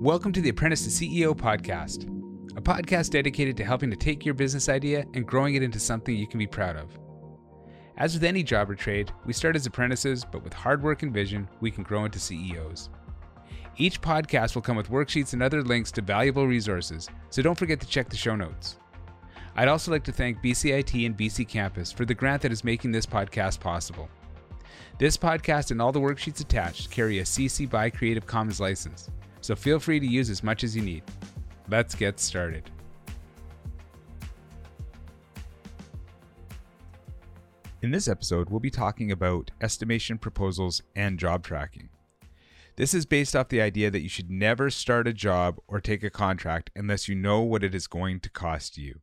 Welcome to the Apprentice to CEO podcast, a podcast dedicated to helping to take your business idea and growing it into something you can be proud of. As with any job or trade, we start as apprentices, but with hard work and vision, we can grow into CEOs. Each podcast will come with worksheets and other links to valuable resources, so don't forget to check the show notes. I'd also like to thank BCIT and BC Campus for the grant that is making this podcast possible. This podcast and all the worksheets attached carry a CC BY Creative Commons license, so feel free to use as much as you need. Let's get started. In this episode, we'll be talking about estimation proposals and job tracking. This is based off the idea that you should never start a job or take a contract unless you know what it is going to cost you.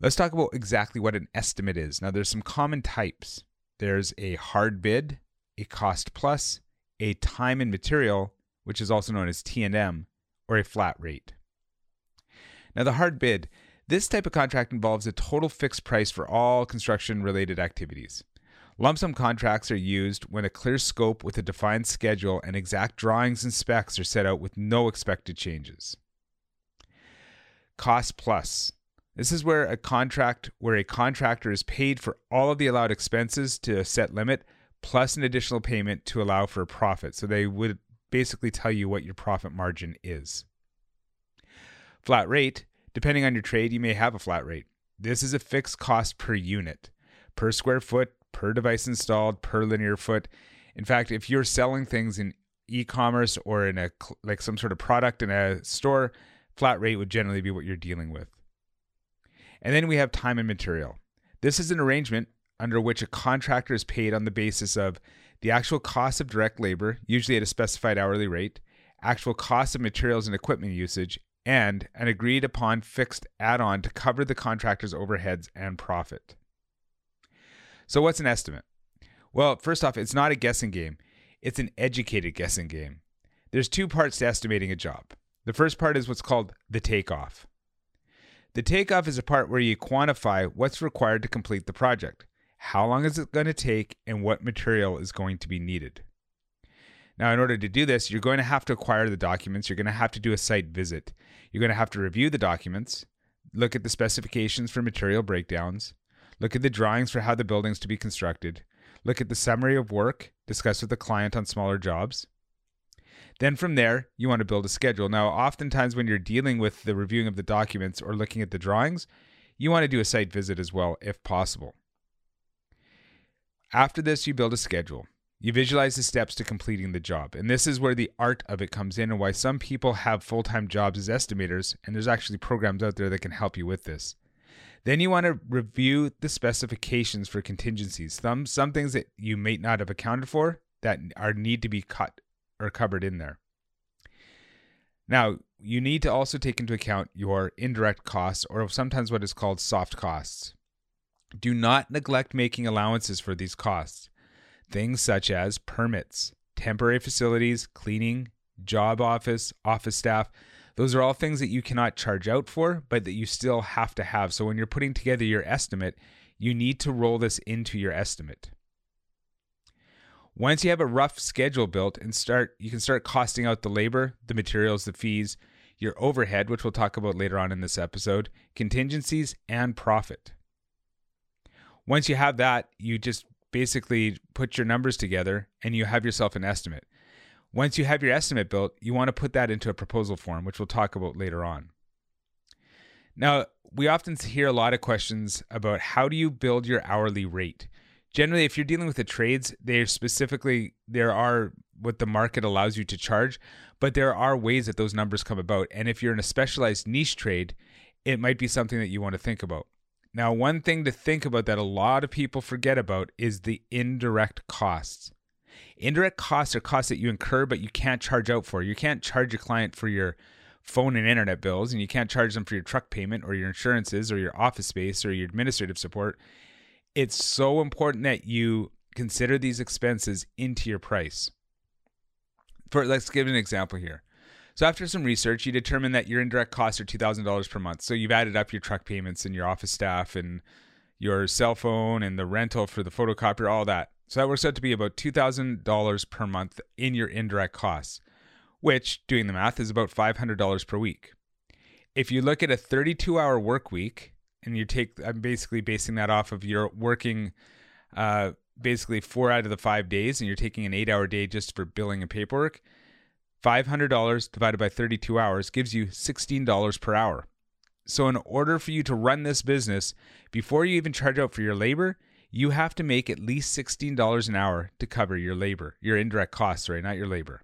Let's talk about exactly what an estimate is. Now, there's some common types. There's a hard bid, a cost plus, a time and material, which is also known as T&M, or a flat rate. Now, the hard bid, this type of contract involves a total fixed price for all construction related activities. Lump sum contracts are used when a clear scope with a defined schedule and exact drawings and specs are set out with no expected changes. Cost plus. This is where a contract where a contractor is paid for all of the allowed expenses to a set limit plus an additional payment to allow for a profit. So they would basically tell you what your profit margin is. Flat rate, depending on your trade, you may have a flat rate. This is a fixed cost per unit, per square foot, per device installed, per linear foot. In fact, if you're selling things in e-commerce or in a like some sort of product in a store, flat rate would generally be what you're dealing with. And then we have time and material. This is an arrangement under which a contractor is paid on the basis of the actual cost of direct labor, usually at a specified hourly rate, actual cost of materials and equipment usage, and an agreed upon fixed add on to cover the contractor's overheads and profit. So, what's an estimate? Well, first off, it's not a guessing game, it's an educated guessing game. There's two parts to estimating a job. The first part is what's called the takeoff. The takeoff is a part where you quantify what's required to complete the project. How long is it going to take and what material is going to be needed? Now, in order to do this, you're going to have to acquire the documents. You're going to have to do a site visit. You're going to have to review the documents, look at the specifications for material breakdowns, look at the drawings for how the building's to be constructed, look at the summary of work, discuss with the client on smaller jobs, then from there, you want to build a schedule. Now, oftentimes when you're dealing with the reviewing of the documents or looking at the drawings, you want to do a site visit as well if possible. After this, you build a schedule. You visualize the steps to completing the job. And this is where the art of it comes in and why some people have full time jobs as estimators. And there's actually programs out there that can help you with this. Then you want to review the specifications for contingencies. Some, some things that you may not have accounted for that are need to be cut or covered in there. Now, you need to also take into account your indirect costs, or sometimes what is called soft costs. Do not neglect making allowances for these costs. Things such as permits, temporary facilities, cleaning, job office, office staff, those are all things that you cannot charge out for, but that you still have to have. So when you're putting together your estimate, you need to roll this into your estimate. Once you have a rough schedule built and start you can start costing out the labor, the materials, the fees, your overhead, which we'll talk about later on in this episode, contingencies and profit. Once you have that, you just basically put your numbers together and you have yourself an estimate. Once you have your estimate built, you want to put that into a proposal form, which we'll talk about later on. Now, we often hear a lot of questions about how do you build your hourly rate? generally if you're dealing with the trades they're specifically there are what the market allows you to charge but there are ways that those numbers come about and if you're in a specialized niche trade it might be something that you want to think about now one thing to think about that a lot of people forget about is the indirect costs indirect costs are costs that you incur but you can't charge out for you can't charge a client for your phone and internet bills and you can't charge them for your truck payment or your insurances or your office space or your administrative support it's so important that you consider these expenses into your price. For let's give an example here. So after some research, you determine that your indirect costs are $2,000 per month. So you've added up your truck payments and your office staff and your cell phone and the rental for the photocopier, all that. So that works out to be about $2,000 per month in your indirect costs. which, doing the math, is about $500 per week. If you look at a 32 hour work week, and you take, I'm basically basing that off of your working uh, basically four out of the five days, and you're taking an eight hour day just for billing and paperwork. $500 divided by 32 hours gives you $16 per hour. So, in order for you to run this business, before you even charge out for your labor, you have to make at least $16 an hour to cover your labor, your indirect costs, right? Not your labor.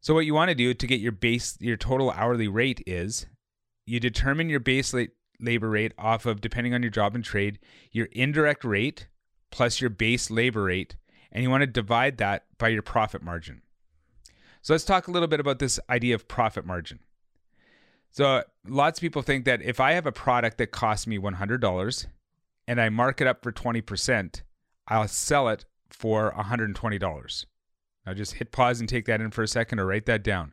So, what you want to do to get your base, your total hourly rate is you determine your base labor rate off of, depending on your job and trade, your indirect rate plus your base labor rate, and you want to divide that by your profit margin. So, let's talk a little bit about this idea of profit margin. So, lots of people think that if I have a product that costs me $100 and I mark it up for 20%, I'll sell it for $120. Now just hit pause and take that in for a second or write that down.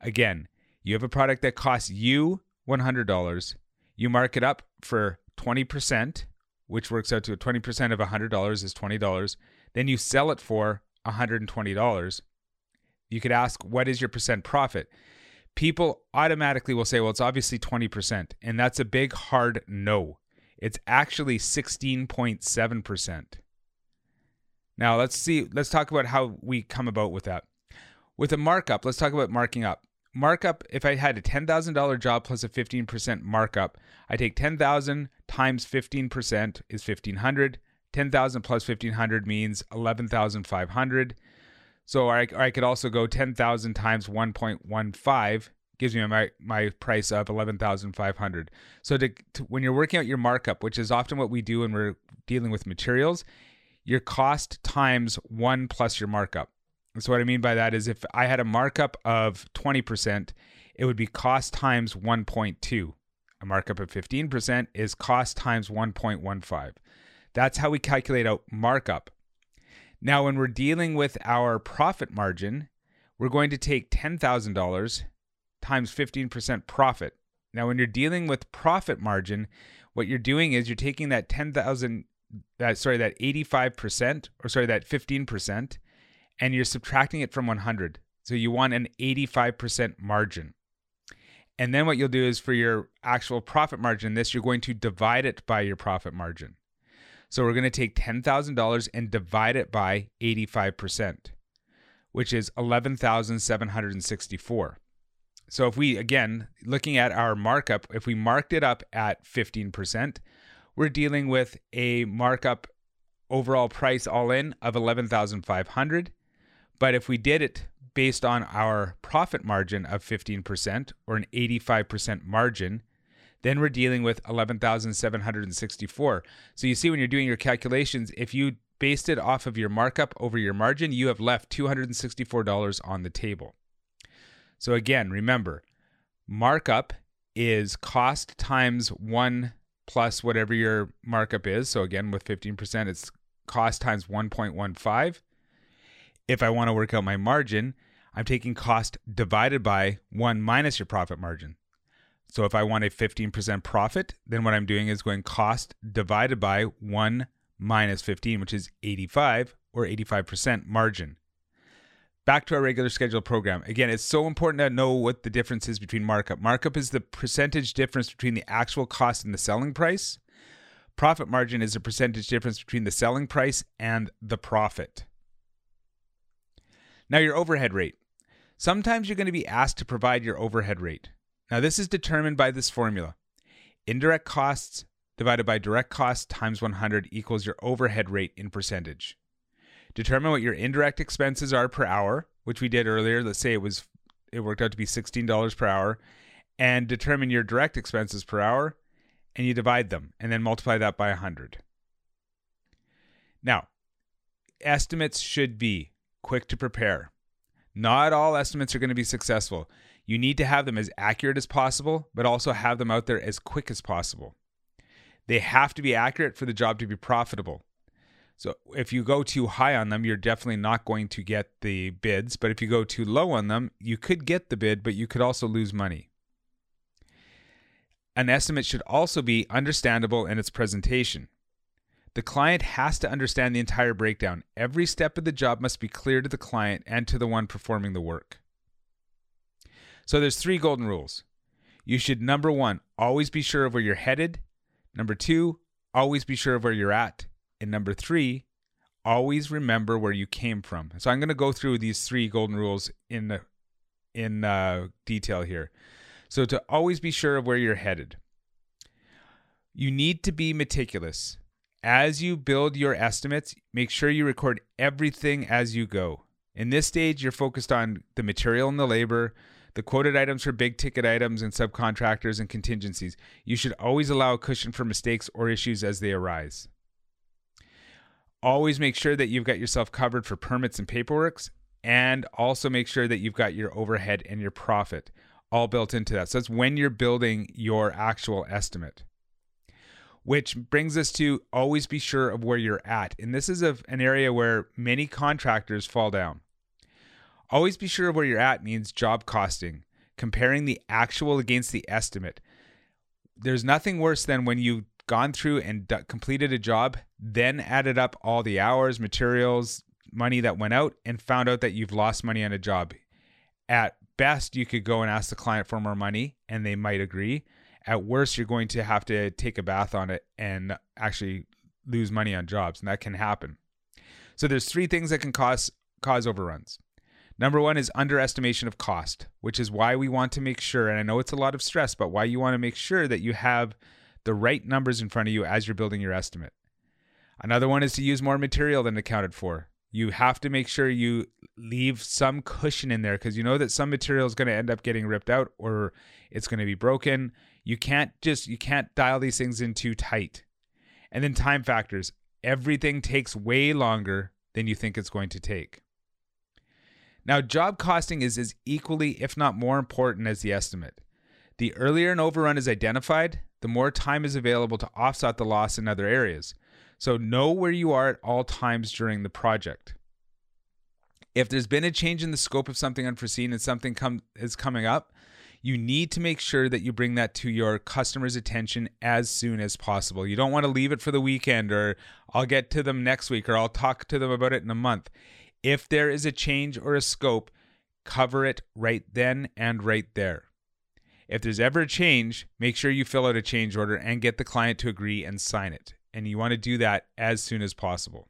Again, you have a product that costs you $100. You mark it up for 20%, which works out to 20% of $100 is $20. Then you sell it for $120. You could ask, what is your percent profit? People automatically will say, well, it's obviously 20%. And that's a big hard no. It's actually 16.7%. Now, let's see, let's talk about how we come about with that. With a markup, let's talk about marking up. Markup, if I had a $10,000 job plus a 15% markup, I take 10,000 times 15% is 1500. 10,000 plus 1500 means 11,500. So I, I could also go 10,000 times 1.15 gives me my my price of 11,500. So to, to, when you're working out your markup, which is often what we do when we're dealing with materials, your cost times 1 plus your markup. so what I mean by that is if I had a markup of 20%, it would be cost times 1.2. A markup of 15% is cost times 1.15. That's how we calculate out markup. Now, when we're dealing with our profit margin, we're going to take $10,000 times 15% profit. Now, when you're dealing with profit margin, what you're doing is you're taking that 10,000 that sorry that 85% or sorry that 15% and you're subtracting it from 100. So you want an 85% margin. And then what you'll do is for your actual profit margin this you're going to divide it by your profit margin. So we're going to take $10,000 and divide it by 85%, which is 11,764. So if we, again, looking at our markup, if we marked it up at 15%, we're dealing with a markup overall price all in of 11,500. But if we did it based on our profit margin of 15% or an 85% margin, then we're dealing with 11,764. So you see when you're doing your calculations, if you based it off of your markup over your margin, you have left $264 on the table. So again, remember, markup is cost times 1 plus whatever your markup is. So again, with 15%, it's cost times 1.15. If I want to work out my margin, I'm taking cost divided by 1 minus your profit margin. So if I want a 15% profit, then what I'm doing is going cost divided by 1 minus 15, which is 85 or 85% margin back to our regular scheduled program. Again, it's so important to know what the difference is between markup. Markup is the percentage difference between the actual cost and the selling price. Profit margin is the percentage difference between the selling price and the profit. Now, your overhead rate. Sometimes you're going to be asked to provide your overhead rate. Now, this is determined by this formula indirect costs divided by direct costs times 100 equals your overhead rate in percentage. Determine what your indirect expenses are per hour, which we did earlier. Let's say it was it worked out to be $16 per hour, and determine your direct expenses per hour, and you divide them, and then multiply that by 100. Now, estimates should be quick to prepare. Not all estimates are going to be successful. You need to have them as accurate as possible, but also have them out there as quick as possible. They have to be accurate for the job to be profitable. So if you go too high on them, you're definitely not going to get the bids. But if you go too low on them, you could get the bid, but you could also lose money. An estimate should also be understandable in its presentation. The client has to understand the entire breakdown. Every step of the job must be clear to the client and to the one performing the work. So there's three golden rules. You should number 1, always be sure of where you're headed. Number 2, always be sure of where you're at. And number 3, always remember where you came from. So I'm going to go through these three golden rules in the, in uh, detail here. So to always be sure of where you're headed. You need to be meticulous. As you build your estimates, make sure you record everything as you go. In this stage, you're focused on the material and the labor, the quoted items for big ticket items and subcontractors and contingencies. You should always allow a cushion for mistakes or issues as they arise. Always make sure that you've got yourself covered for permits and paperwork, and also make sure that you've got your overhead and your profit all built into that. So that's when you're building your actual estimate which brings us to always be sure of where you're at. And this is a, an area where many contractors fall down. Always be sure where you're at means job costing, comparing the actual against the estimate. There's nothing worse than when you've gone through and d- completed a job, then added up all the hours, materials, money that went out, and found out that you've lost money on a job. At best, you could go and ask the client for more money, and they might agree at worst you're going to have to take a bath on it and actually lose money on jobs and that can happen so there's three things that can cause cause overruns number one is underestimation of cost which is why we want to make sure and i know it's a lot of stress but why you want to make sure that you have the right numbers in front of you as you're building your estimate another one is to use more material than accounted for you have to make sure you leave some cushion in there because you know that some material is going to end up getting ripped out or it's going to be broken you can't just you can't dial these things in too tight. And then time factors. Everything takes way longer than you think it's going to take. Now, job costing is as equally, if not more important as the estimate. The earlier an overrun is identified, the more time is available to offset the loss in other areas. So, know where you are at all times during the project. If there's been a change in the scope of something unforeseen and something come, is coming up, you need to make sure that you bring that to your customer's attention as soon as possible. You don't want to leave it for the weekend or I'll get to them next week or I'll talk to them about it in a month. If there is a change or a scope, cover it right then and right there. If there's ever a change, make sure you fill out a change order and get the client to agree and sign it. And you want to do that as soon as possible.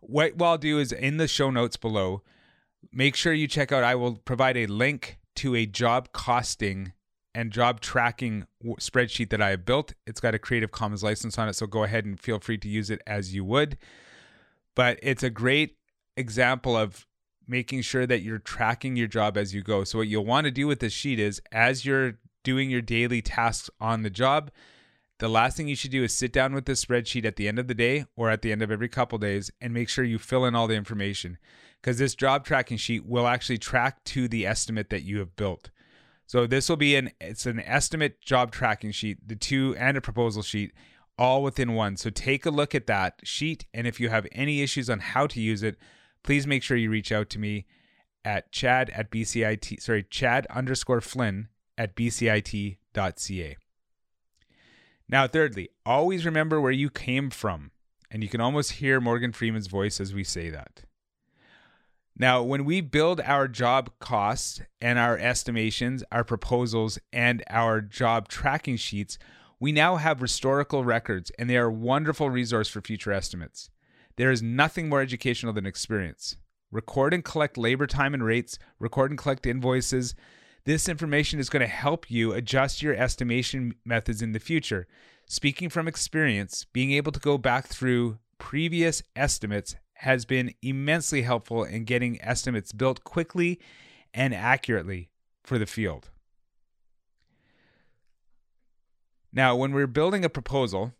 What I'll do is in the show notes below, make sure you check out, I will provide a link to a job costing and job tracking spreadsheet that I have built. It's got a Creative Commons license on it, so go ahead and feel free to use it as you would. But it's a great example of making sure that you're tracking your job as you go. So, what you'll want to do with this sheet is as you're doing your daily tasks on the job, the last thing you should do is sit down with this spreadsheet at the end of the day or at the end of every couple days and make sure you fill in all the information because this job tracking sheet will actually track to the estimate that you have built. So this will be an it's an estimate job tracking sheet, the two and a proposal sheet all within one. So take a look at that sheet and if you have any issues on how to use it, please make sure you reach out to me at chad at bcit sorry chad underscore flynn at bcit.ca. Now, thirdly, always remember where you came from. And you can almost hear Morgan Freeman's voice as we say that. Now, when we build our job costs and our estimations, our proposals, and our job tracking sheets, we now have historical records and they are a wonderful resource for future estimates. There is nothing more educational than experience. Record and collect labor time and rates, record and collect invoices. This information is going to help you adjust your estimation methods in the future. Speaking from experience, being able to go back through previous estimates has been immensely helpful in getting estimates built quickly and accurately for the field. Now, when we're building a proposal,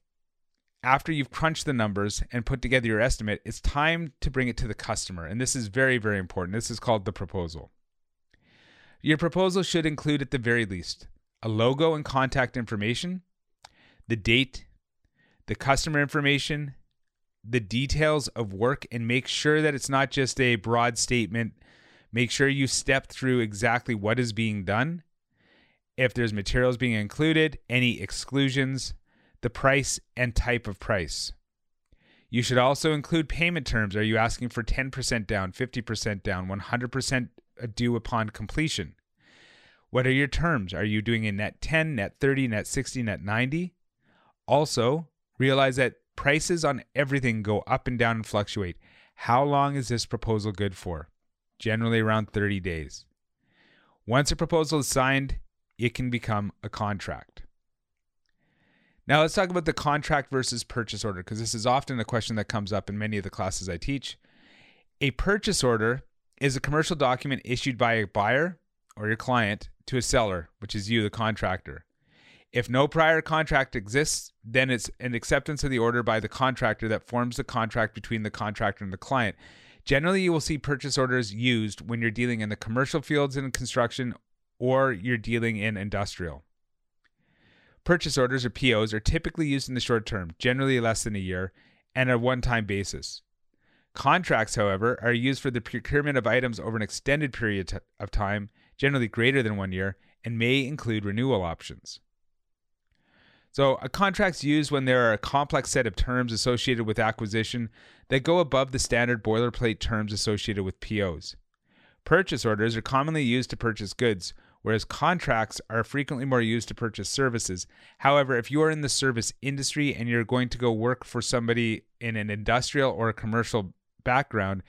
after you've crunched the numbers and put together your estimate, it's time to bring it to the customer. And this is very, very important. This is called the proposal. Your proposal should include, at the very least, a logo and contact information, the date, the customer information, the details of work and make sure that it's not just a broad statement. Make sure you step through exactly what is being done. If there's materials being included, any exclusions, the price and type of price. You should also include payment terms. Are you asking for 10% down, 50% down, 100% due upon completion? What are your terms? Are you doing a net 10, net 30, net 60, net 90? Also, realize that prices on everything go up and down and fluctuate. How long is this proposal good for? Generally around 30 days. Once a proposal is signed, it can become a contract. Now, let's talk about the contract versus purchase order because this is often a question that comes up in many of the classes I teach. A purchase order is a commercial document issued by a buyer or your client to a seller, which is you, the contractor. If no prior contract exists, then it's an acceptance of the order by the contractor that forms the contract between the contractor and the client. Generally, you will see purchase orders used when you're dealing in the commercial fields in construction or you're dealing in industrial. Purchase orders or POs are typically used in the short term, generally less than a year, and a one time basis. Contracts, however, are used for the procurement of items over an extended period of time, generally greater than one year, and may include renewal options. So, a contract's used when there are a complex set of terms associated with acquisition that go above the standard boilerplate terms associated with POs. Purchase orders are commonly used to purchase goods, whereas contracts are frequently more used to purchase services. However, if you are in the service industry and you're going to go work for somebody in an industrial or commercial background,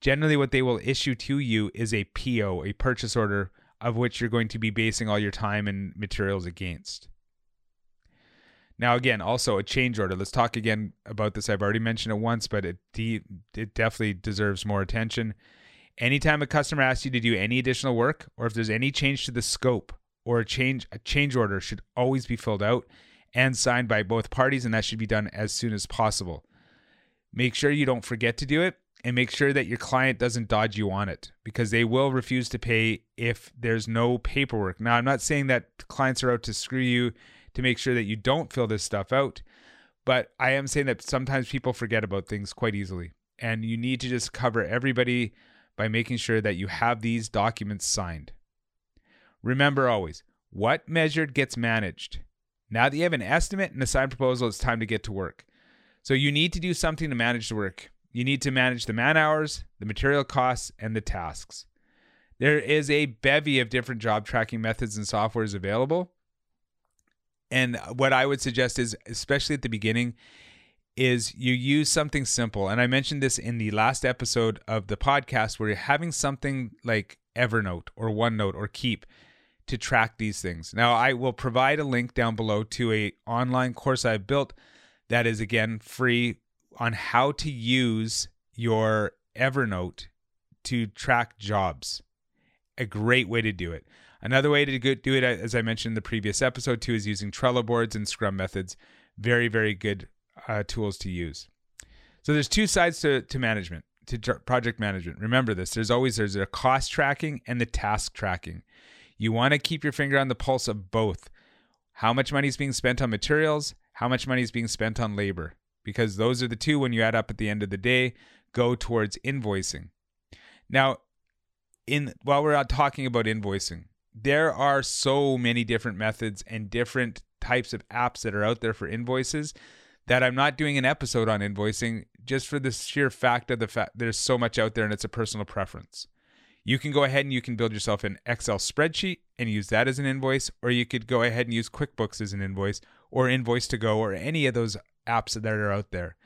generally what they will issue to you is a PO, a purchase order, of which you're going to be basing all your time and materials against. Now, again, also a change order. Let's talk again about this. I've already mentioned it once, but it, de- it definitely deserves more attention. Anytime a customer asks you to do any additional work, or if there's any change to the scope or a change, a change order should always be filled out and signed by both parties, and that should be done as soon as possible. Make sure you don't forget to do it and make sure that your client doesn't dodge you on it because they will refuse to pay if there's no paperwork. Now, I'm not saying that clients are out to screw you to make sure that you don't fill this stuff out, but I am saying that sometimes people forget about things quite easily. And you need to just cover everybody by making sure that you have these documents signed. Remember always what measured gets managed. Now that you have an estimate and a signed proposal, it's time to get to work. So you need to do something to manage the work. You need to manage the man hours, the material costs, and the tasks. There is a bevy of different job tracking methods and softwares available. And what I would suggest is, especially at the beginning, is you use something simple. And I mentioned this in the last episode of the podcast where you're having something like Evernote or OneNote or Keep to track these things. Now, I will provide a link down below to a online course I've built that is again free on how to use your Evernote to track jobs. A great way to do it. Another way to do it, as I mentioned in the previous episode, too, is using Trello boards and Scrum methods. Very, very good uh, tools to use. So there's two sides to, to management, to project management. Remember this: there's always there's a cost tracking and the task tracking. You want to keep your finger on the pulse of both. How much money is being spent on materials? how much money is being spent on labor, because those are the two, when you add up at the end of the day, go towards invoicing. Now, in while we're talking about invoicing, there are so many different methods and different types of apps that are out there for invoices that I'm not doing an episode on invoicing just for the sheer fact of the fact there's so much out there and it's a personal preference. You can go ahead and you can build yourself an Excel spreadsheet and use that as an invoice, or you could go ahead and use QuickBooks as an invoice, or Invoice2go, or any of those apps that are out there.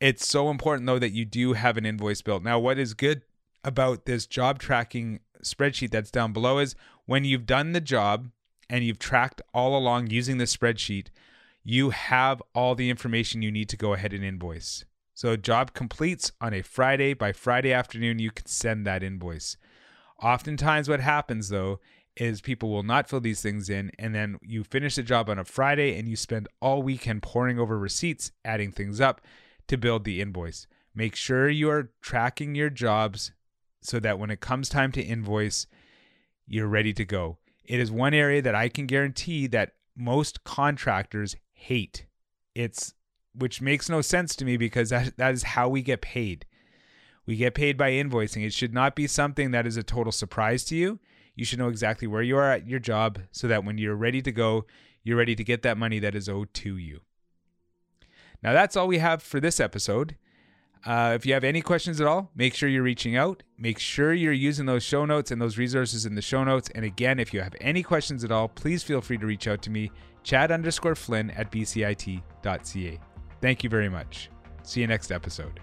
It's so important though that you do have an invoice built. Now, what is good about this job tracking spreadsheet that's down below is when you've done the job and you've tracked all along using the spreadsheet, you have all the information you need to go ahead and invoice. So job completes on a Friday. By Friday afternoon, you can send that invoice. Oftentimes, what happens though is people will not fill these things in, and then you finish the job on a Friday and you spend all weekend poring over receipts, adding things up to build the invoice. Make sure you are tracking your jobs so that when it comes time to invoice, you're ready to go. It is one area that I can guarantee that most contractors hate. It's which makes no sense to me because that, that is how we get paid. We get paid by invoicing. It should not be something that is a total surprise to you. You should know exactly where you are at your job so that when you're ready to go, you're ready to get that money that is owed to you. Now, that's all we have for this episode. Uh, if you have any questions at all, make sure you're reaching out. Make sure you're using those show notes and those resources in the show notes. And again, if you have any questions at all, please feel free to reach out to me chad underscore flynn at bcit.ca. Thank you very much. See you next episode.